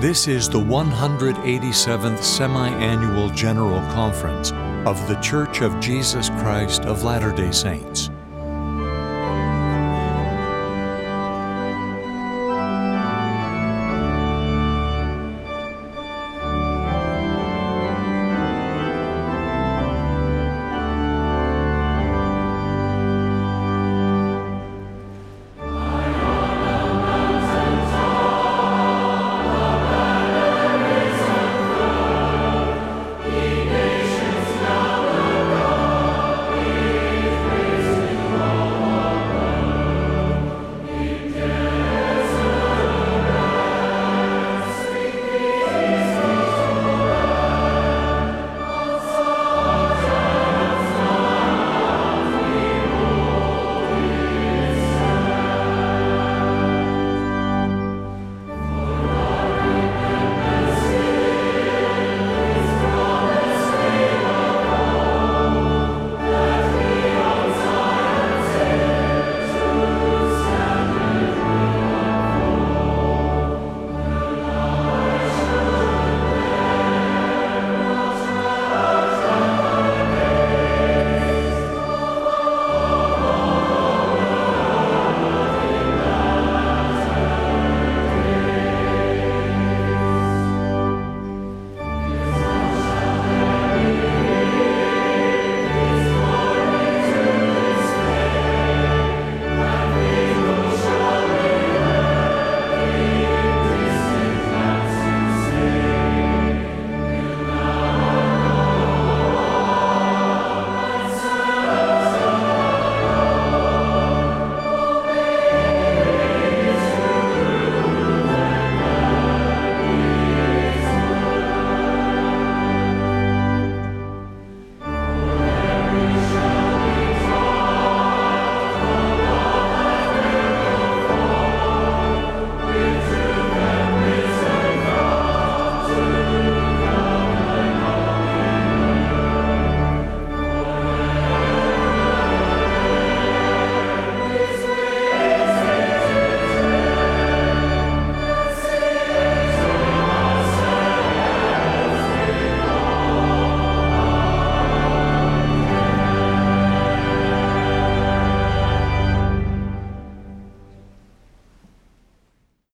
This is the 187th Semi Annual General Conference of The Church of Jesus Christ of Latter day Saints.